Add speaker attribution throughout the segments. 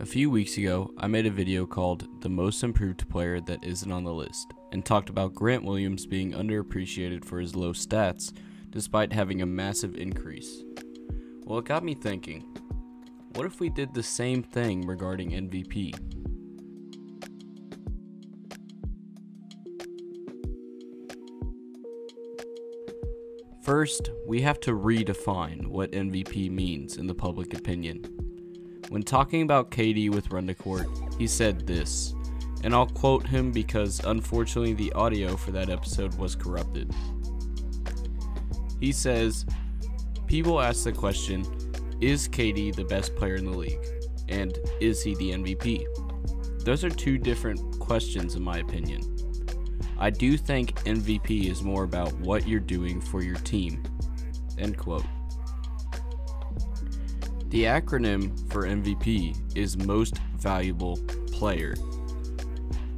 Speaker 1: A few weeks ago, I made a video called The Most Improved Player That Isn't on the List and talked about Grant Williams being underappreciated for his low stats despite having a massive increase. Well, it got me thinking what if we did the same thing regarding MVP? First, we have to redefine what MVP means in the public opinion. When talking about KD with Run to Court, he said this, and I'll quote him because unfortunately the audio for that episode was corrupted. He says, People ask the question, is KD the best player in the league? And is he the MVP? Those are two different questions, in my opinion. I do think MVP is more about what you're doing for your team. End quote. The acronym for MVP is Most Valuable Player.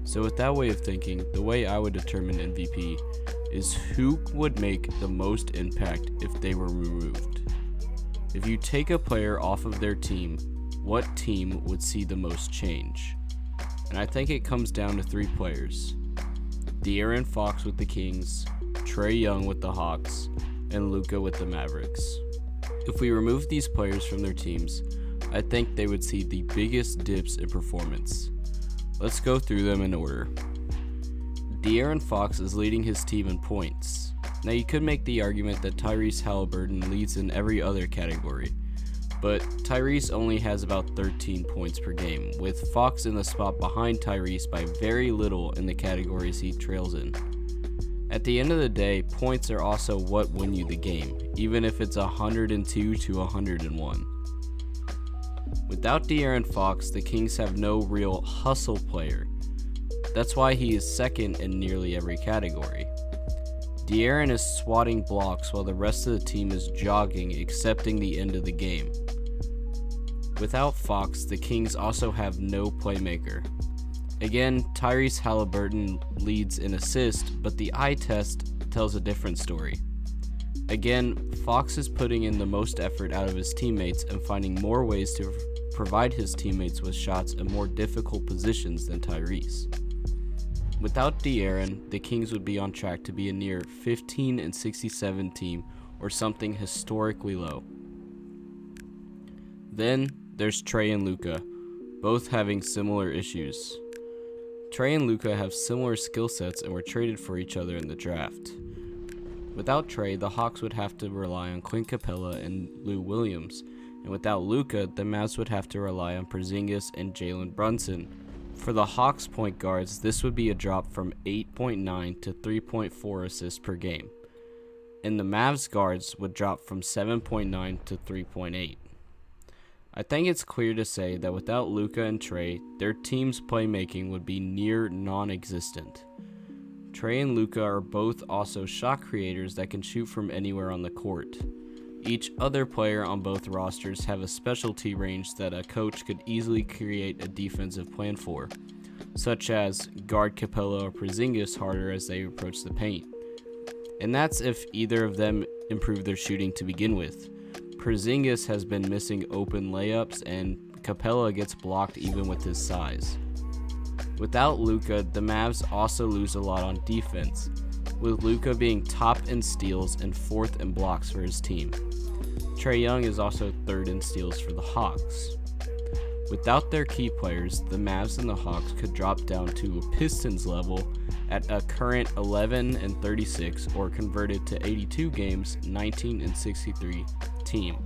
Speaker 1: So, with that way of thinking, the way I would determine MVP is who would make the most impact if they were removed. If you take a player off of their team, what team would see the most change? And I think it comes down to three players De'Aaron Fox with the Kings, Trae Young with the Hawks, and Luka with the Mavericks. If we remove these players from their teams, I think they would see the biggest dips in performance. Let's go through them in order. De'Aaron Fox is leading his team in points. Now, you could make the argument that Tyrese Halliburton leads in every other category, but Tyrese only has about 13 points per game, with Fox in the spot behind Tyrese by very little in the categories he trails in. At the end of the day, points are also what win you the game, even if it's 102 to 101. Without De'Aaron Fox, the Kings have no real hustle player. That's why he is second in nearly every category. De'Aaron is swatting blocks while the rest of the team is jogging, accepting the end of the game. Without Fox, the Kings also have no playmaker. Again, Tyrese Halliburton leads in assist, but the eye test tells a different story. Again, Fox is putting in the most effort out of his teammates and finding more ways to provide his teammates with shots in more difficult positions than Tyrese. Without De'Aaron, the Kings would be on track to be a near 15 and 67 team or something historically low. Then there's Trae and Luka, both having similar issues. Trae and Luka have similar skill sets and were traded for each other in the draft. Without Trae, the Hawks would have to rely on Clint Capela and Lou Williams, and without Luka, the Mavs would have to rely on Porzingis and Jalen Brunson, for the Hawks point guards, this would be a drop from 8.9 to 3.4 assists per game. And the Mavs guards would drop from 7.9 to 3.8. I think it's clear to say that without Luka and Trae, their team's playmaking would be near non existent. Trae and Luka are both also shot creators that can shoot from anywhere on the court. Each other player on both rosters have a specialty range that a coach could easily create a defensive plan for, such as guard Capela or Porzingis harder as they approach the paint. And that's if either of them improve their shooting to begin with. Porzingis has been missing open layups and Capela gets blocked even with his size. Without Luka, the Mavs also lose a lot on defense, with Luka being top in steals and fourth in blocks for his team. Trae Young is also third in steals for the Hawks. Without their key players, the Mavs and the Hawks could drop down to a Pistons level at a current 11 and 36 or converted to 82 games, 19 and 63 team.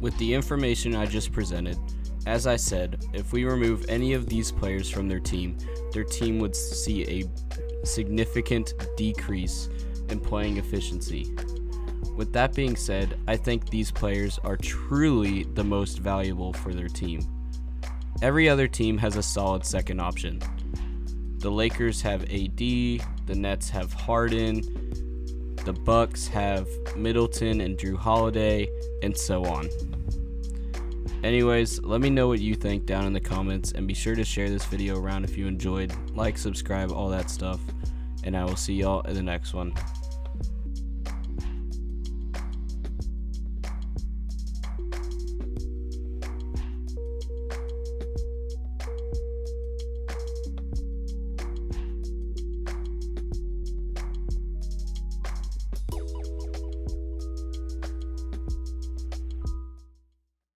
Speaker 1: With the information I just presented, as I said, if we remove any of these players from their team, their team would see a significant decrease in playing efficiency. With that being said, I think these players are truly the most valuable for their team. Every other team has a solid second option. The Lakers have AD, the Nets have Harden, the Bucks have Middleton and Jrue Holiday, and so on. Anyways, let me know what you think down in the comments and be sure to share this video around if you enjoyed. Like, subscribe, all that stuff. And I will see y'all in the next one.